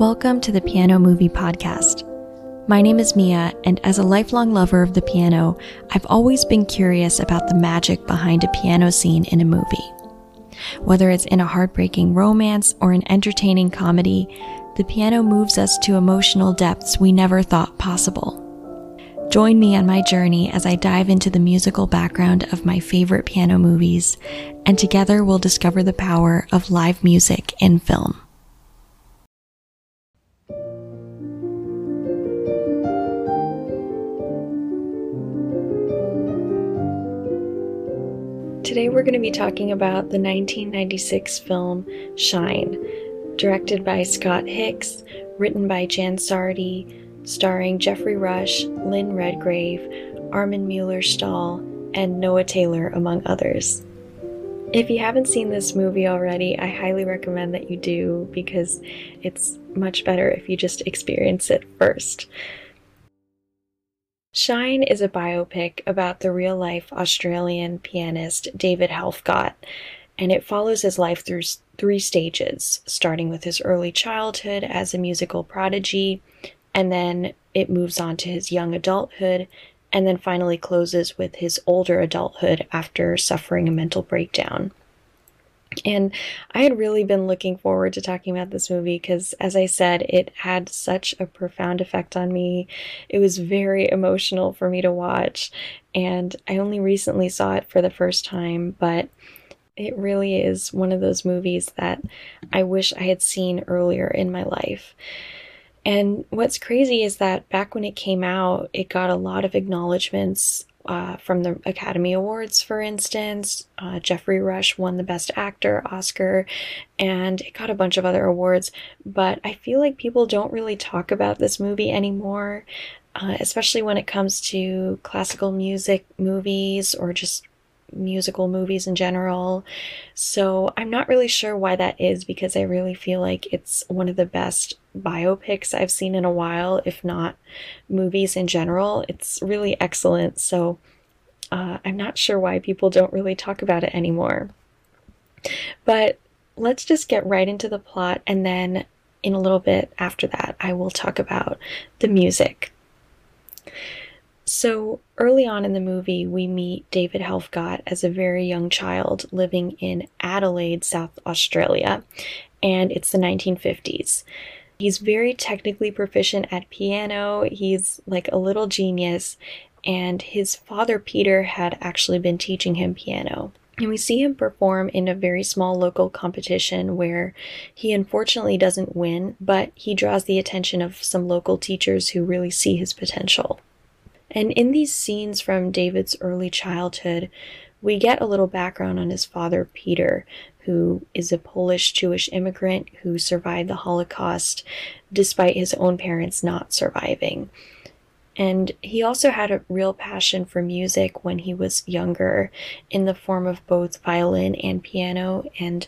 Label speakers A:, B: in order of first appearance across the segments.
A: Welcome to the Piano Movie Podcast. My name is Mia, and as a lifelong lover of the piano, I've always been curious about the magic behind a piano scene in a movie. Whether it's in a heartbreaking romance or an entertaining comedy, the piano moves us to emotional depths we never thought possible. Join me on my journey as I dive into the musical background of my favorite piano movies, and together we'll discover the power of live music in film. Today we're going to be talking about the 1996 film Shine, directed by Scott Hicks, written by Jan Sardi, starring Geoffrey Rush, Lynn Redgrave, Armin Mueller-Stahl, and Noah Taylor, among others. If you haven't seen this movie already, I highly recommend that you do because it's much better if you just experience it first. Shine is a biopic about the real life Australian pianist David Helfgott, and it follows his life through three stages, starting with his early childhood as a musical prodigy, and then it moves on to his young adulthood, and then finally closes with his older adulthood after suffering a mental breakdown. And I had really been looking forward to talking about this movie because, as I said, it had such a profound effect on me. It was very emotional for me to watch, and I only recently saw it for the first time, but it really is one of those movies that I wish I had seen earlier in my life. And what's crazy is that back when it came out, it got a lot of acknowledgments uh, from the Academy Awards, for instance. Uh, Geoffrey Rush won the Best Actor Oscar, and it got a bunch of other awards. But I feel like people don't really talk about this movie anymore, uh, especially when it comes to classical music movies or just musical movies in general. So I'm not really sure why that is because I really feel like it's one of the best biopics I've seen in a while, if not movies in general. It's really excellent. So uh, I'm not sure why people don't really talk about it anymore. But let's just get right into the plot and then in a little bit after that, I will talk about the music. So, early on in the movie, we meet David Helfgott as a very young child living in Adelaide, South Australia, and it's the 1950s. He's very technically proficient at piano, he's like a little genius, and his father, Peter, had actually been teaching him piano. And we see him perform in a very small local competition where he unfortunately doesn't win, but he draws the attention of some local teachers who really see his potential. And in these scenes from David's early childhood, we get a little background on his father, Peter, who is a Polish Jewish immigrant who survived the Holocaust despite his own parents not surviving. And he also had a real passion for music when he was younger, in the form of both violin and piano, and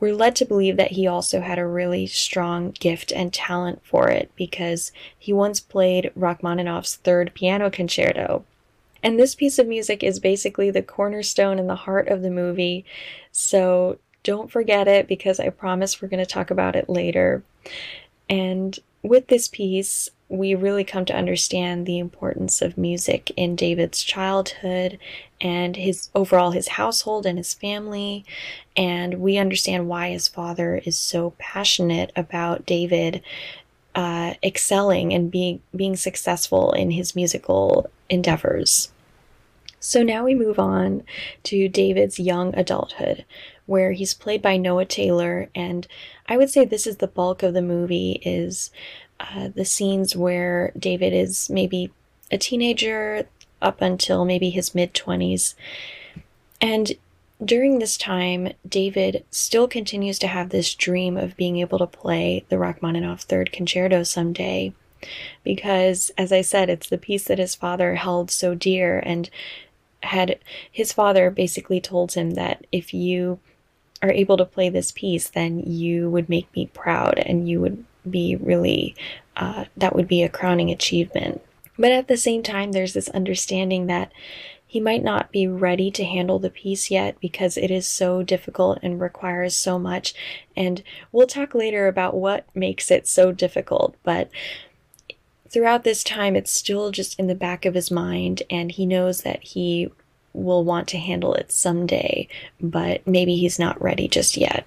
A: we're led to believe that he also had a really strong gift and talent for it because he once played Rachmaninoff's third piano concerto. And this piece of music is basically the cornerstone and the heart of the movie, so don't forget it because I promise we're going to talk about it later. And with this piece, we really come to understand the importance of music in David's childhood and his overall his household and his family and we understand why his father is so passionate about David uh, excelling and being being successful in his musical endeavors. So now we move on to David's young adulthood, where he's played by Noah Taylor, and I would say this is the bulk of the movie is uh, the scenes where David is maybe a teenager up until maybe his mid 20s. And during this time, David still continues to have this dream of being able to play the Rachmaninoff Third Concerto someday. Because, as I said, it's the piece that his father held so dear, and had his father basically told him that if you are able to play this piece, then you would make me proud and you would be really, uh, that would be a crowning achievement. But at the same time, there's this understanding that he might not be ready to handle the piece yet because it is so difficult and requires so much. And we'll talk later about what makes it so difficult, but throughout this time, it's still just in the back of his mind, and he knows that he will want to handle it someday, but maybe he's not ready just yet.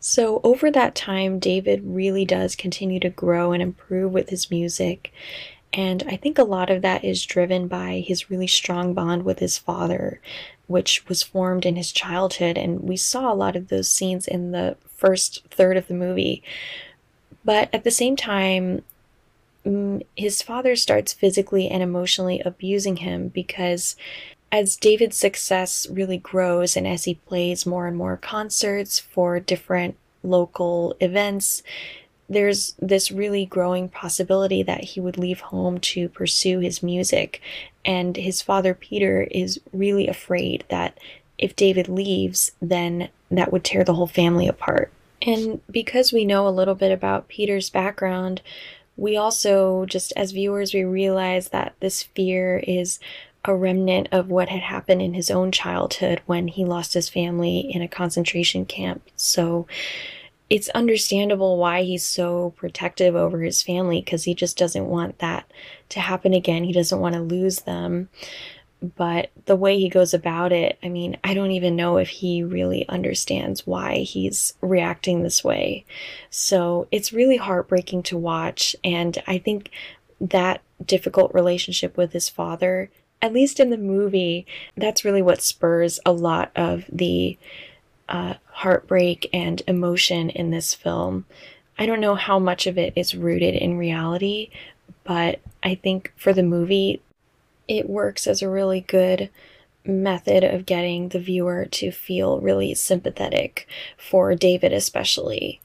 A: So, over that time, David really does continue to grow and improve with his music. And I think a lot of that is driven by his really strong bond with his father, which was formed in his childhood. And we saw a lot of those scenes in the first third of the movie. But at the same time, Mm, his father starts physically and emotionally abusing him because as David's success really grows and as he plays more and more concerts for different local events, there's this really growing possibility that he would leave home to pursue his music. And his father, Peter, is really afraid that if David leaves, then that would tear the whole family apart. And because we know a little bit about Peter's background, we also, just as viewers, we realize that this fear is a remnant of what had happened in his own childhood when he lost his family in a concentration camp. So it's understandable why he's so protective over his family because he just doesn't want that to happen again. He doesn't want to lose them. But the way he goes about it, I mean, I don't even know if he really understands why he's reacting this way. So it's really heartbreaking to watch. And I think that difficult relationship with his father at least in the movie, that's really what spurs a lot of the uh, heartbreak and emotion in this film. I don't know how much of it is rooted in reality, but I think for the movie, it works as a really good method of getting the viewer to feel really sympathetic for David, especially.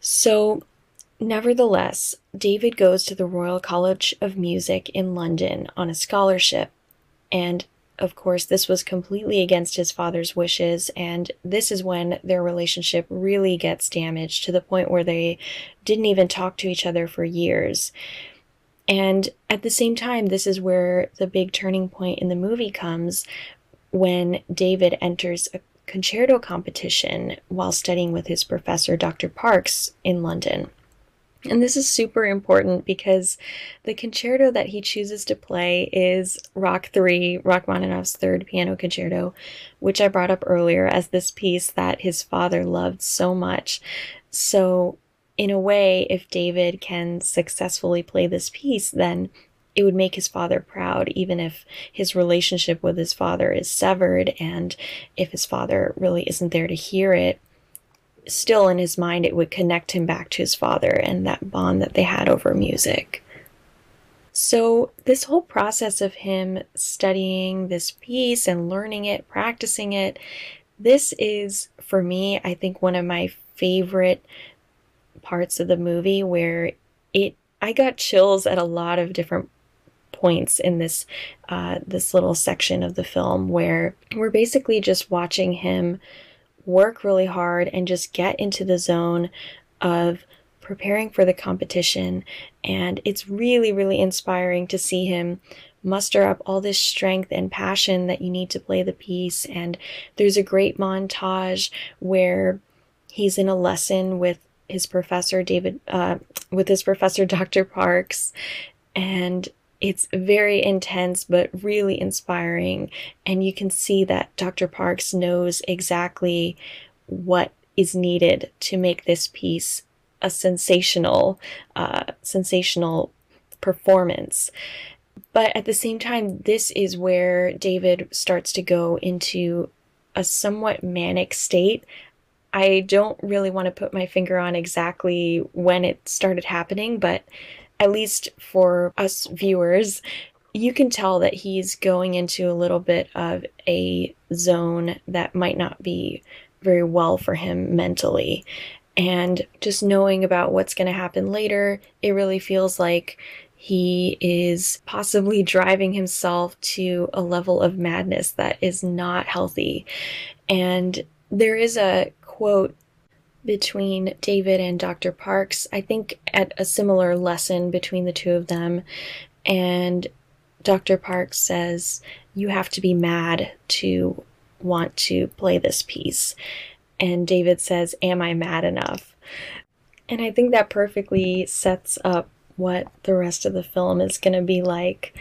A: So, Nevertheless, David goes to the Royal College of Music in London on a scholarship, and of course, this was completely against his father's wishes, and this is when their relationship really gets damaged to the point where they didn't even talk to each other for years. And at the same time, this is where the big turning point in the movie comes when David enters a concerto competition while studying with his professor, Dr. Parkes, in London. And this is super important because the concerto that he chooses to play is Rach 3, Rachmaninoff's third piano concerto, which I brought up earlier as this piece that his father loved so much. So, in a way, if David can successfully play this piece, then it would make his father proud, even if his relationship with his father is severed and if his father really isn't there to hear it still in his mind, it would connect him back to his father and that bond that they had over music. So, this whole process of him studying this piece and learning it, practicing it, this is for me, I think, one of my favorite parts of the movie where it I got chills at a lot of different points in this uh, this little section of the film where we're basically just watching him work really hard and just get into the zone of preparing for the competition. And it's really, really inspiring to see him muster up all this strength and passion that you need to play the piece. And there's a great montage where he's in a lesson with his professor, David, uh, with his professor, Dr. Parkes. And it's very intense, but really inspiring. And you can see that Dr. Parkes knows exactly what is needed to make this piece a sensational, uh, sensational performance. But at the same time, this is where David starts to go into a somewhat manic state. I don't really want to put my finger on exactly when it started happening, but at least for us viewers, you can tell that he's going into a little bit of a zone that might not be very well for him mentally. And just knowing about what's going to happen later, it really feels like he is possibly driving himself to a level of madness that is not healthy. And there is a quote between David and Dr. Parkes, I think at a similar lesson between the two of them. And Dr. Parkes says, You have to be mad to want to play this piece. And David says, Am I mad enough? And I think that perfectly sets up what the rest of the film is going to be like.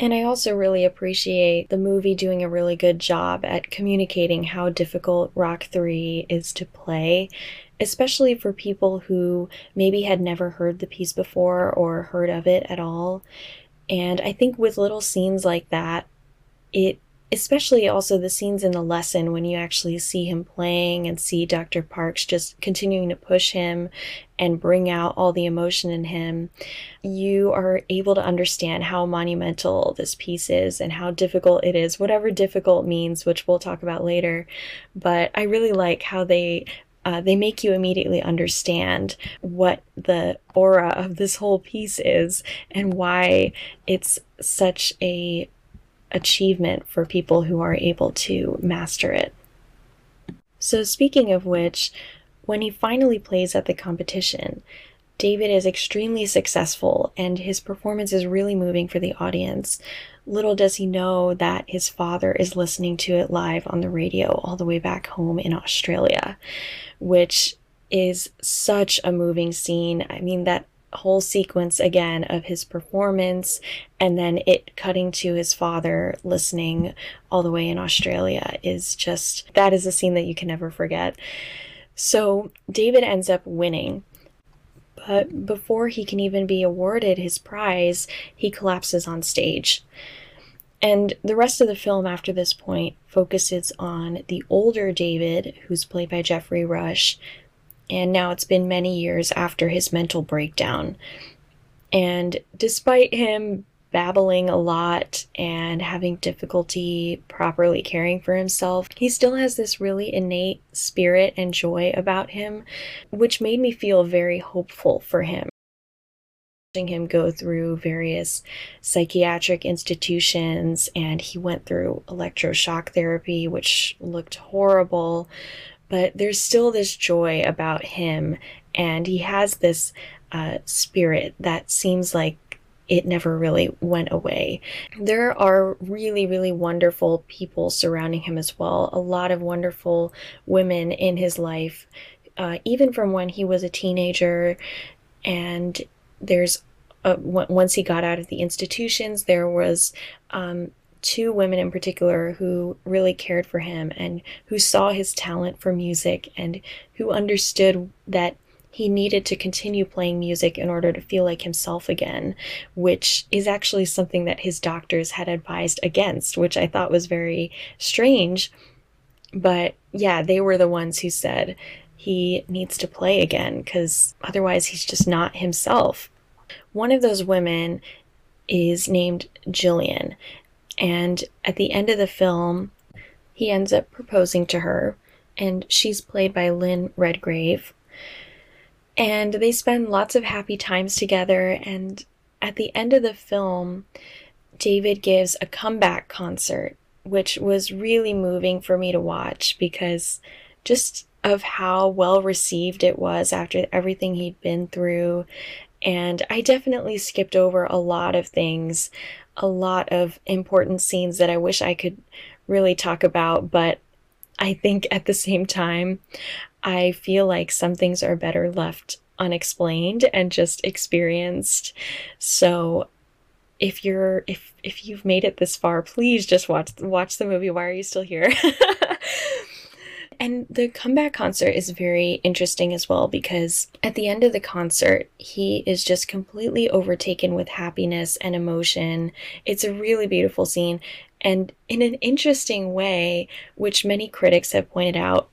A: And I also really appreciate the movie doing a really good job at communicating how difficult Rach 3 is to play, especially for people who maybe had never heard the piece before or heard of it at all. And I think with little scenes like that, it especially also the scenes in the lesson when you actually see him playing and see Dr. Parkes just continuing to push him and bring out all the emotion in him, you are able to understand how monumental this piece is and how difficult it is, whatever difficult means, which we'll talk about later. But I really like how they uh, they make you immediately understand what the aura of this whole piece is and why it's such a achievement for people who are able to master it. So, speaking of which, when he finally plays at the competition, David is extremely successful and his performance is really moving for the audience. Little does he know that his father is listening to it live on the radio all the way back home in Australia, which is such a moving scene. I mean, that whole sequence again of his performance and then it cutting to his father listening all the way in Australia is just that is a scene that you can never forget. So David ends up winning. But before he can even be awarded his prize, he collapses on stage. And the rest of the film after this point focuses on the older David, who's played by Geoffrey Rush, and now it's been many years after his mental breakdown. And despite him babbling a lot and having difficulty properly caring for himself, he still has this really innate spirit and joy about him, which made me feel very hopeful for him. Watching him go through various psychiatric institutions, and he went through electroshock therapy, which looked horrible but there's still this joy about him, and he has this uh, spirit that seems like it never really went away. There are really, really wonderful people surrounding him as well. A lot of wonderful women in his life, uh, even from when he was a teenager. And there's uh, once he got out of the institutions, there was um, two women in particular who really cared for him and who saw his talent for music and who understood that he needed to continue playing music in order to feel like himself again, which is actually something that his doctors had advised against, which I thought was very strange. But yeah, they were the ones who said he needs to play again because otherwise he's just not himself. One of those women is named Gillian, and at the end of the film, he ends up proposing to her, and she's played by Lynn Redgrave. And they spend lots of happy times together. And at the end of the film, David gives a comeback concert, which was really moving for me to watch because just of how well received it was after everything he'd been through. And I definitely skipped over a lot of things a lot of important scenes that I wish I could really talk about, but I think at the same time, I feel like some things are better left unexplained and just experienced. So if you're if if you've made it this far, please just watch watch the movie. Why are you still here? And the comeback concert is very interesting as well because at the end of the concert, he is just completely overtaken with happiness and emotion. It's a really beautiful scene. And in an interesting way, which many critics have pointed out,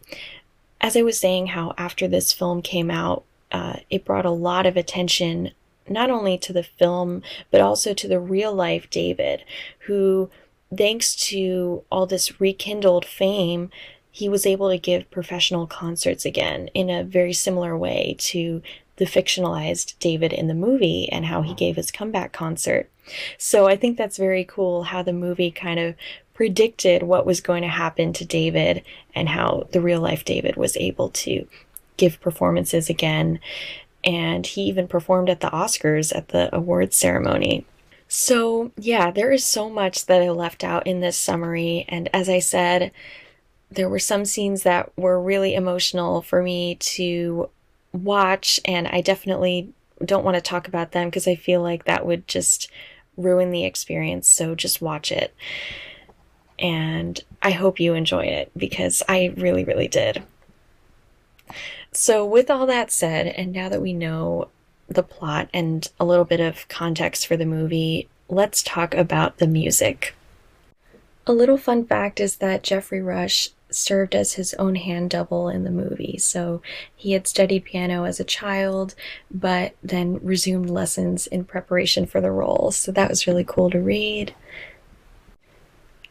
A: as I was saying, how after this film came out, uh, it brought a lot of attention not only to the film, but also to the real life David, who, thanks to all this rekindled fame, he was able to give professional concerts again in a very similar way to the fictionalized David in the movie and how he gave his comeback concert. So I think that's very cool how the movie kind of predicted what was going to happen to David and how the real life David was able to give performances again. And he even performed at the Oscars at the awards ceremony. So, yeah, there is so much that I left out in this summary. And as I said, there were some scenes that were really emotional for me to watch, and I definitely don't want to talk about them because I feel like that would just ruin the experience. So just watch it. And I hope you enjoy it because I really, really did. So, with all that said, and now that we know the plot and a little bit of context for the movie, let's talk about the music. A little fun fact is that Geoffrey Rush served as his own hand double in the movie. So he had studied piano as a child, but then resumed lessons in preparation for the role. So that was really cool to read.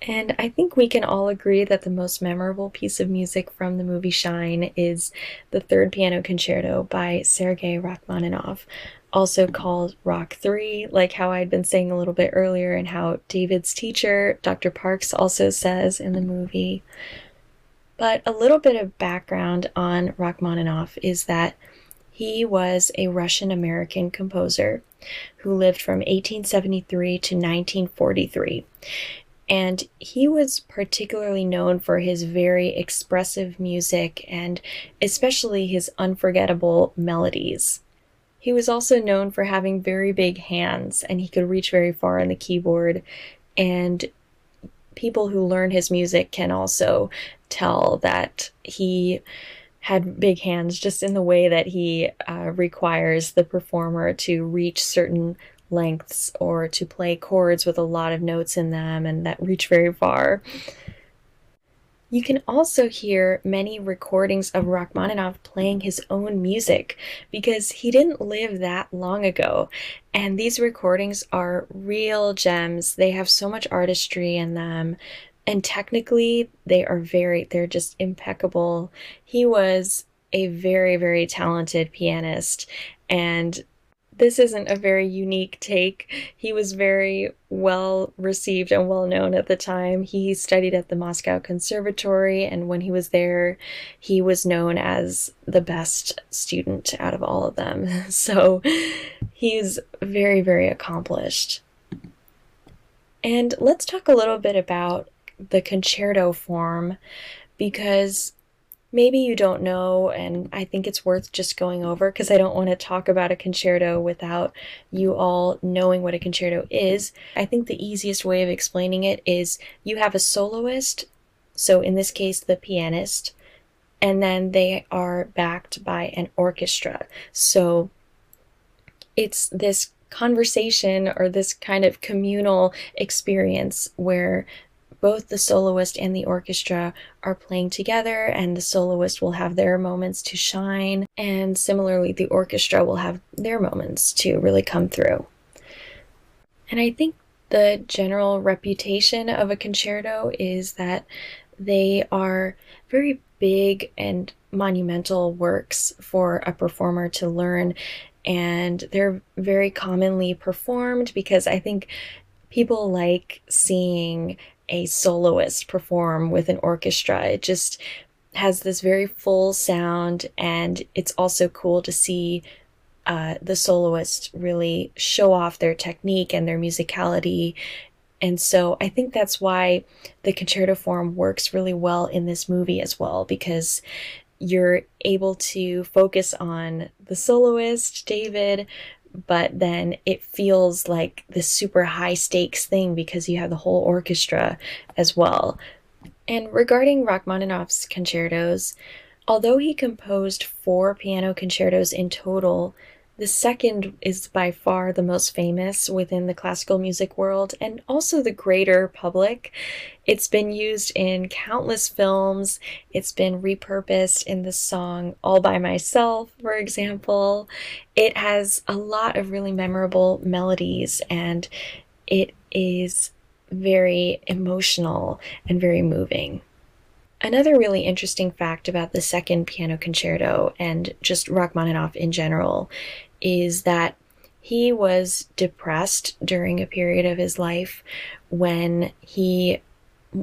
A: And I think we can all agree that the most memorable piece of music from the movie Shine is the third piano concerto by Sergei Rachmaninoff, also called Rach 3, like how I'd been saying a little bit earlier, and how David's teacher, Dr. Parkes, also says in the movie. But a little bit of background on Rachmaninoff is that he was a Russian American composer who lived from 1873 to 1943. And he was particularly known for his very expressive music and especially his unforgettable melodies. He was also known for having very big hands and he could reach very far on the keyboard. And people who learn his music can also tell that he had big hands just in the way that he uh, requires the performer to reach certain lengths or to play chords with a lot of notes in them and that reach very far. You can also hear many recordings of Rachmaninoff playing his own music because he didn't live that long ago. And these recordings are real gems. They have so much artistry in them. And technically, they are very, they're just impeccable. He was a very, very talented pianist. And this isn't a very unique take. He was very well received and well known at the time. He studied at the Moscow Conservatory, and when he was there, he was known as the best student out of all of them. So he's very, very accomplished. And let's talk a little bit about the concerto form because maybe you don't know, and I think it's worth just going over because I don't want to talk about a concerto without you all knowing what a concerto is. I think the easiest way of explaining it is you have a soloist, so in this case, the pianist, and then they are backed by an orchestra. So it's this conversation or this kind of communal experience where both the soloist and the orchestra are playing together, and the soloist will have their moments to shine, and similarly, the orchestra will have their moments to really come through. And I think the general reputation of a concerto is that they are very big and monumental works for a performer to learn and they're very commonly performed because I think people like seeing a soloist perform with an orchestra. It just has this very full sound, and it's also cool to see uh, the soloist really show off their technique and their musicality. And so I think that's why the concerto form works really well in this movie as well, because you're able to focus on the soloist, David, but then it feels like this super high stakes thing because you have the whole orchestra as well. And regarding Rachmaninoff's concertos, although he composed four piano concertos in total, the second is by far the most famous within the classical music world and also the greater public. It's been used in countless films. It's been repurposed in the song All by Myself, for example. It has a lot of really memorable melodies and it is very emotional and very moving. Another really interesting fact about the second piano concerto and just Rachmaninoff in general is that he was depressed during a period of his life when he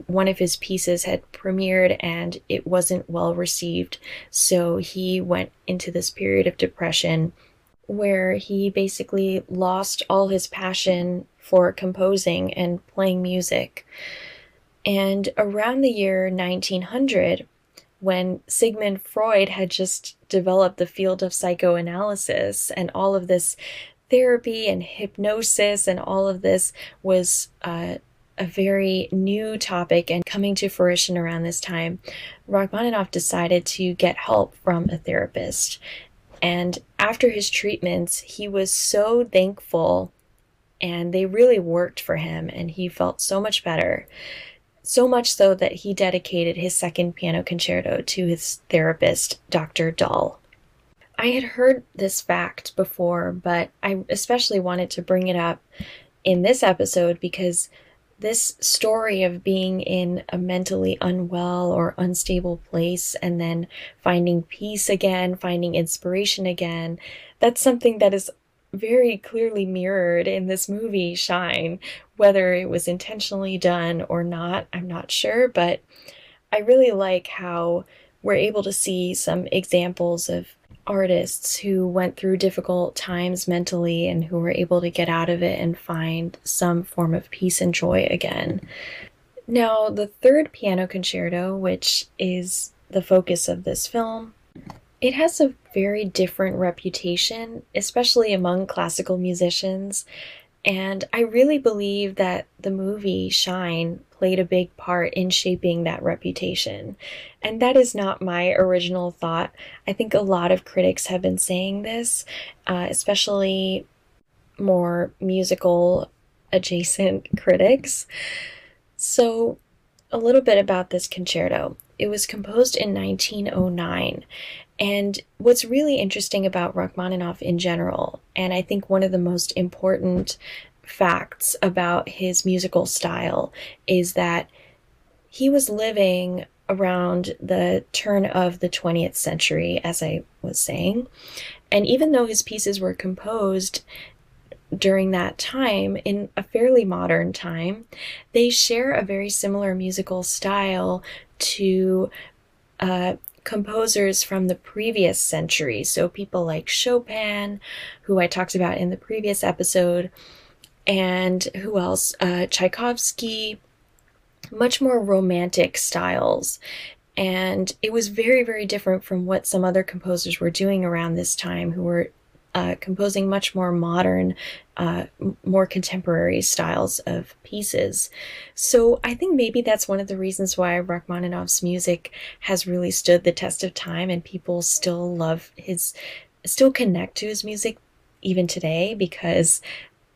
A: one of his pieces had premiered and it wasn't well received so he went into this period of depression where he basically lost all his passion for composing and playing music. And around the year 1900, when Sigmund Freud had just developed the field of psychoanalysis and all of this therapy and hypnosis and all of this was uh, a very new topic and coming to fruition around this time, Rachmaninoff decided to get help from a therapist. And after his treatments, he was so thankful and they really worked for him and he felt so much better. So much so that he dedicated his second piano concerto to his therapist, Dr. Dahl. I had heard this fact before, but I especially wanted to bring it up in this episode because this story of being in a mentally unwell or unstable place and then finding peace again, finding inspiration again, that's something that is very clearly mirrored in this movie, Shine. Whether it was intentionally done or not, I'm not sure, but I really like how we're able to see some examples of artists who went through difficult times mentally and who were able to get out of it and find some form of peace and joy again. Now, the third piano concerto, which is the focus of this film, it has a very different reputation, especially among classical musicians. And I really believe that the movie Shine played a big part in shaping that reputation. And that is not my original thought. I think a lot of critics have been saying this, uh, especially more musical adjacent critics. So, a little bit about this concerto. It was composed in 1909 and what's really interesting about Rachmaninoff in general, and I think one of the most important facts about his musical style, is that he was living around the turn of the 20th century, as I was saying. And even though his pieces were composed during that time, in a fairly modern time, they share a very similar musical style to uh, composers from the previous century. So people like Chopin, who I talked about in the previous episode, and who else? Uh, Tchaikovsky, much more romantic styles. And it was very, very different from what some other composers were doing around this time who were uh, composing much more modern, uh, more contemporary styles of pieces. So I think maybe that's one of the reasons why Rachmaninoff's music has really stood the test of time and people still love his, still connect to his music even today because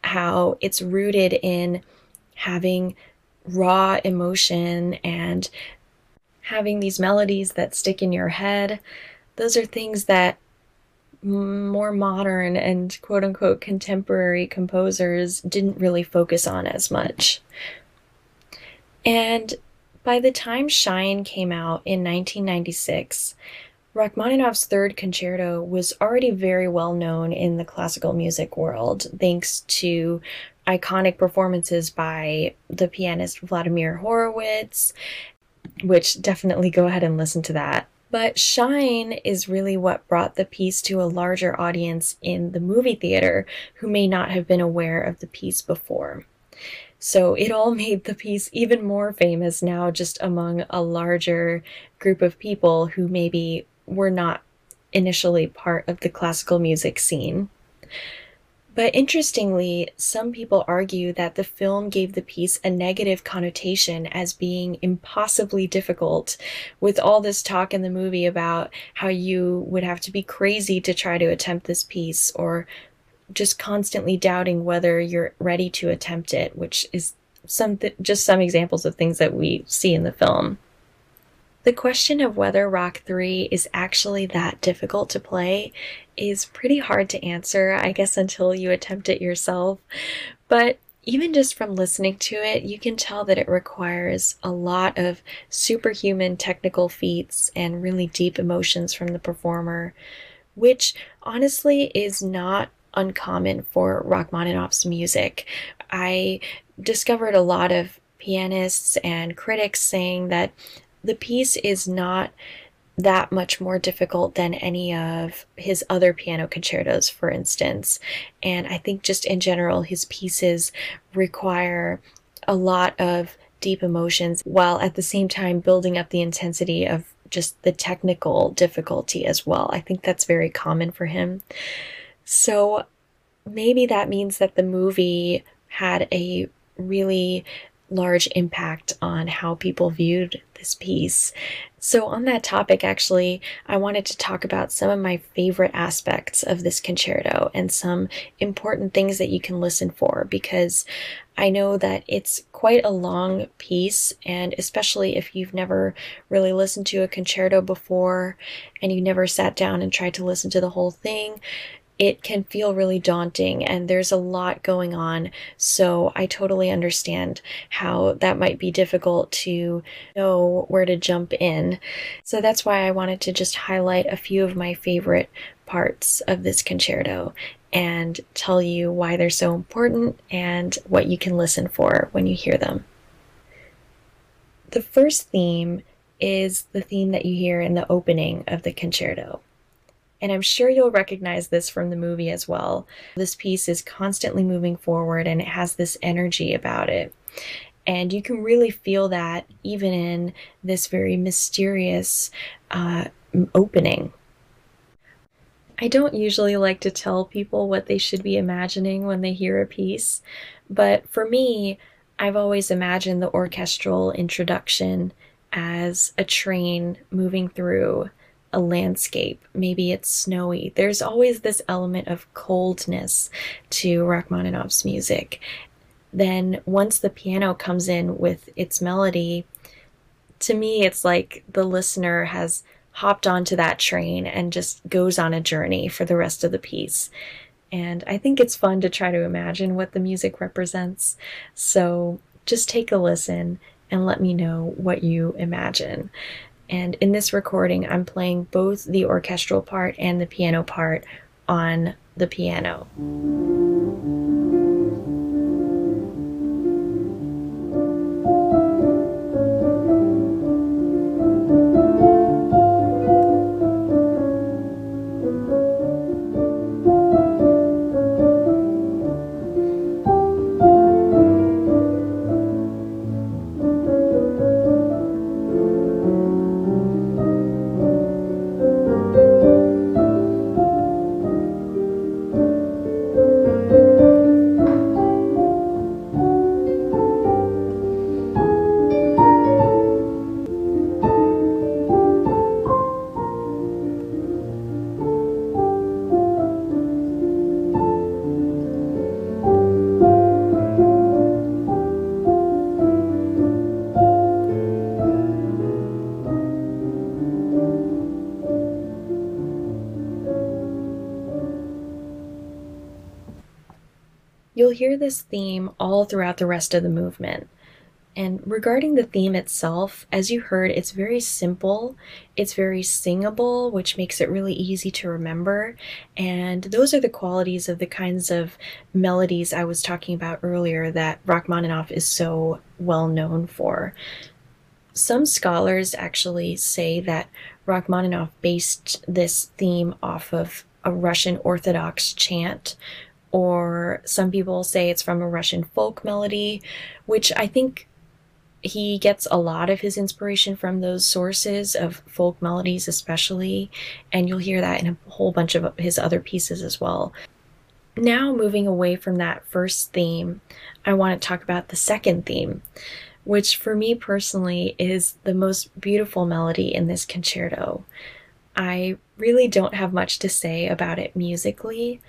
A: how it's rooted in having raw emotion and having these melodies that stick in your head. Those are things that more modern and quote unquote contemporary composers didn't really focus on as much. And by the time Shine came out in 1996, Rachmaninoff's third concerto was already very well known in the classical music world thanks to iconic performances by the pianist Vladimir Horowitz, which definitely go ahead and listen to that. But Shine is really what brought the piece to a larger audience in the movie theater who may not have been aware of the piece before. So it all made the piece even more famous now, just among a larger group of people who maybe were not initially part of the classical music scene. But interestingly, some people argue that the film gave the piece a negative connotation as being impossibly difficult, with all this talk in the movie about how you would have to be crazy to try to attempt this piece, or just constantly doubting whether you're ready to attempt it, which is some th- just some examples of things that we see in the film. The question of whether Rach 3 is actually that difficult to play is pretty hard to answer, I guess, until you attempt it yourself. But even just from listening to it, you can tell that it requires a lot of superhuman technical feats and really deep emotions from the performer, which honestly is not uncommon for Rachmaninoff's music. I discovered a lot of pianists and critics saying that the piece is not that much more difficult than any of his other piano concertos, for instance. And I think just in general, his pieces require a lot of deep emotions while at the same time building up the intensity of just the technical difficulty as well. I think that's very common for him. So maybe that means that the movie had a really large impact on how people viewed this piece. So, on that topic, actually, I wanted to talk about some of my favorite aspects of this concerto and some important things that you can listen for because I know that it's quite a long piece, and especially if you've never really listened to a concerto before and you never sat down and tried to listen to the whole thing, it can feel really daunting and there's a lot going on. So I totally understand how that might be difficult to know where to jump in. So that's why I wanted to just highlight a few of my favorite parts of this concerto and tell you why they're so important and what you can listen for when you hear them. The first theme is the theme that you hear in the opening of the concerto. And I'm sure you'll recognize this from the movie as well. This piece is constantly moving forward and it has this energy about it. And you can really feel that even in this very mysterious uh, opening. I don't usually like to tell people what they should be imagining when they hear a piece, but for me, I've always imagined the orchestral introduction as a train moving through a landscape. Maybe it's snowy. There's always this element of coldness to Rachmaninoff's music. Then, once the piano comes in with its melody, to me, it's like the listener has hopped onto that train and just goes on a journey for the rest of the piece. And I think it's fun to try to imagine what the music represents. So just take a listen and let me know what you imagine. And in this recording, I'm playing both the orchestral part and the piano part on the piano. This theme all throughout the rest of the movement. And regarding the theme itself, as you heard, it's very simple, it's very singable, which makes it really easy to remember. And those are the qualities of the kinds of melodies I was talking about earlier that Rachmaninoff is so well known for. Some scholars actually say that Rachmaninoff based this theme off of a Russian Orthodox chant, or some people say it's from a Russian folk melody, which I think he gets a lot of his inspiration from those sources of folk melodies, especially, and you'll hear that in a whole bunch of his other pieces as well. Now, moving away from that first theme, I want to talk about the second theme, which for me personally is the most beautiful melody in this concerto. I really don't have much to say about it musically,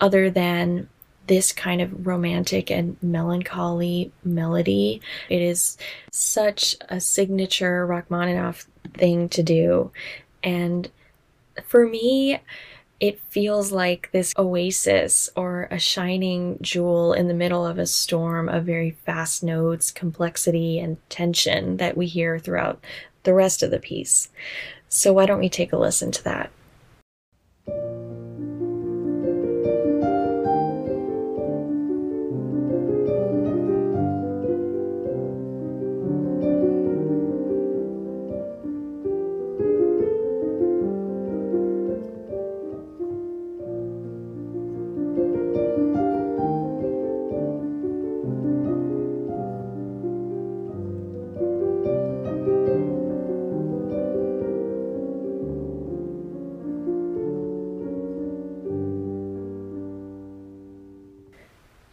A: other than this kind of romantic and melancholy melody. It is such a signature Rachmaninoff thing to do. And for me, it feels like this oasis or a shining jewel in the middle of a storm of very fast notes, complexity, and tension that we hear throughout the rest of the piece. So, why don't we take a listen to that?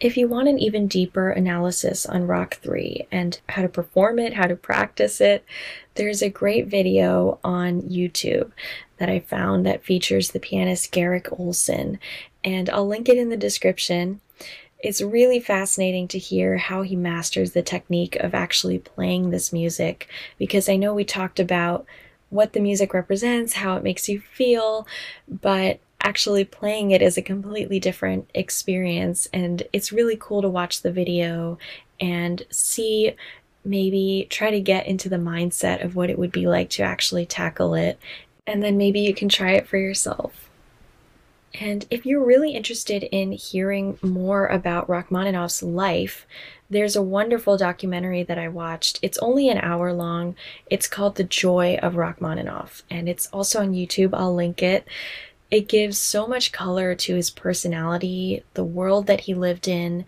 A: If you want an even deeper analysis on Rach 3 and how to perform it, how to practice it, there's a great video on YouTube that I found that features the pianist Garrick Ohlsson, and I'll link it in the description. It's really fascinating to hear how he masters the technique of actually playing this music because I know we talked about what the music represents, how it makes you feel, but actually playing it is a completely different experience. And it's really cool to watch the video and see maybe try to get into the mindset of what it would be like to actually tackle it. And then maybe you can try it for yourself. And if you're really interested in hearing more about Rachmaninoff's life, there's a wonderful documentary that I watched. It's only an hour long. It's called The Joy of Rachmaninoff, and it's also on YouTube. I'll link it. It gives so much color to his personality, the world that he lived in,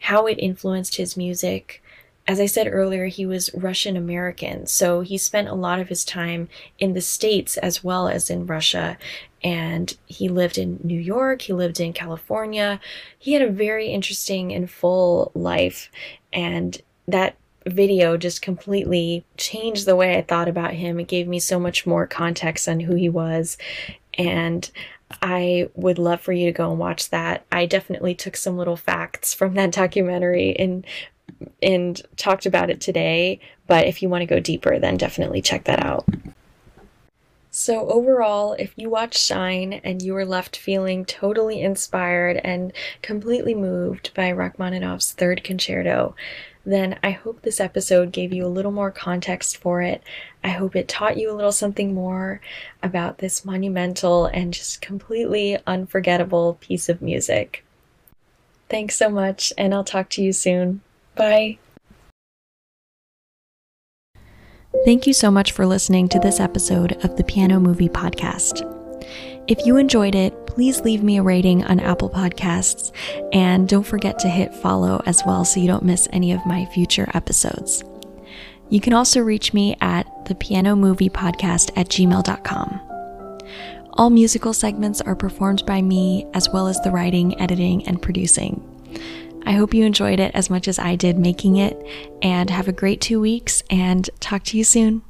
A: how it influenced his music. As I said earlier, he was Russian American, so he spent a lot of his time in the States as well as in Russia. And he lived in New York, he lived in California. He had a very interesting and full life. And that video just completely changed the way I thought about him. It gave me so much more context on who he was. And I would love for you to go and watch that. I definitely took some little facts from that documentary and and talked about it today, but if you want to go deeper, then definitely check that out. So, overall, if you watch Shine and you are left feeling totally inspired and completely moved by Rachmaninoff's third concerto, then I hope this episode gave you a little more context for it. I hope it taught you a little something more about this monumental and just completely unforgettable piece of music. Thanks so much, and I'll talk to you soon. Bye. Thank you so much for listening to this episode of the Piano Movie Podcast. If you enjoyed it, please leave me a rating on Apple Podcasts and don't forget to hit follow as well so you don't miss any of my future episodes. You can also reach me at the piano movie podcast at gmail.com. All musical segments are performed by me, as well as the writing, editing, and producing. I hope you enjoyed it as much as I did making it, and have a great two weeks, and talk to you soon.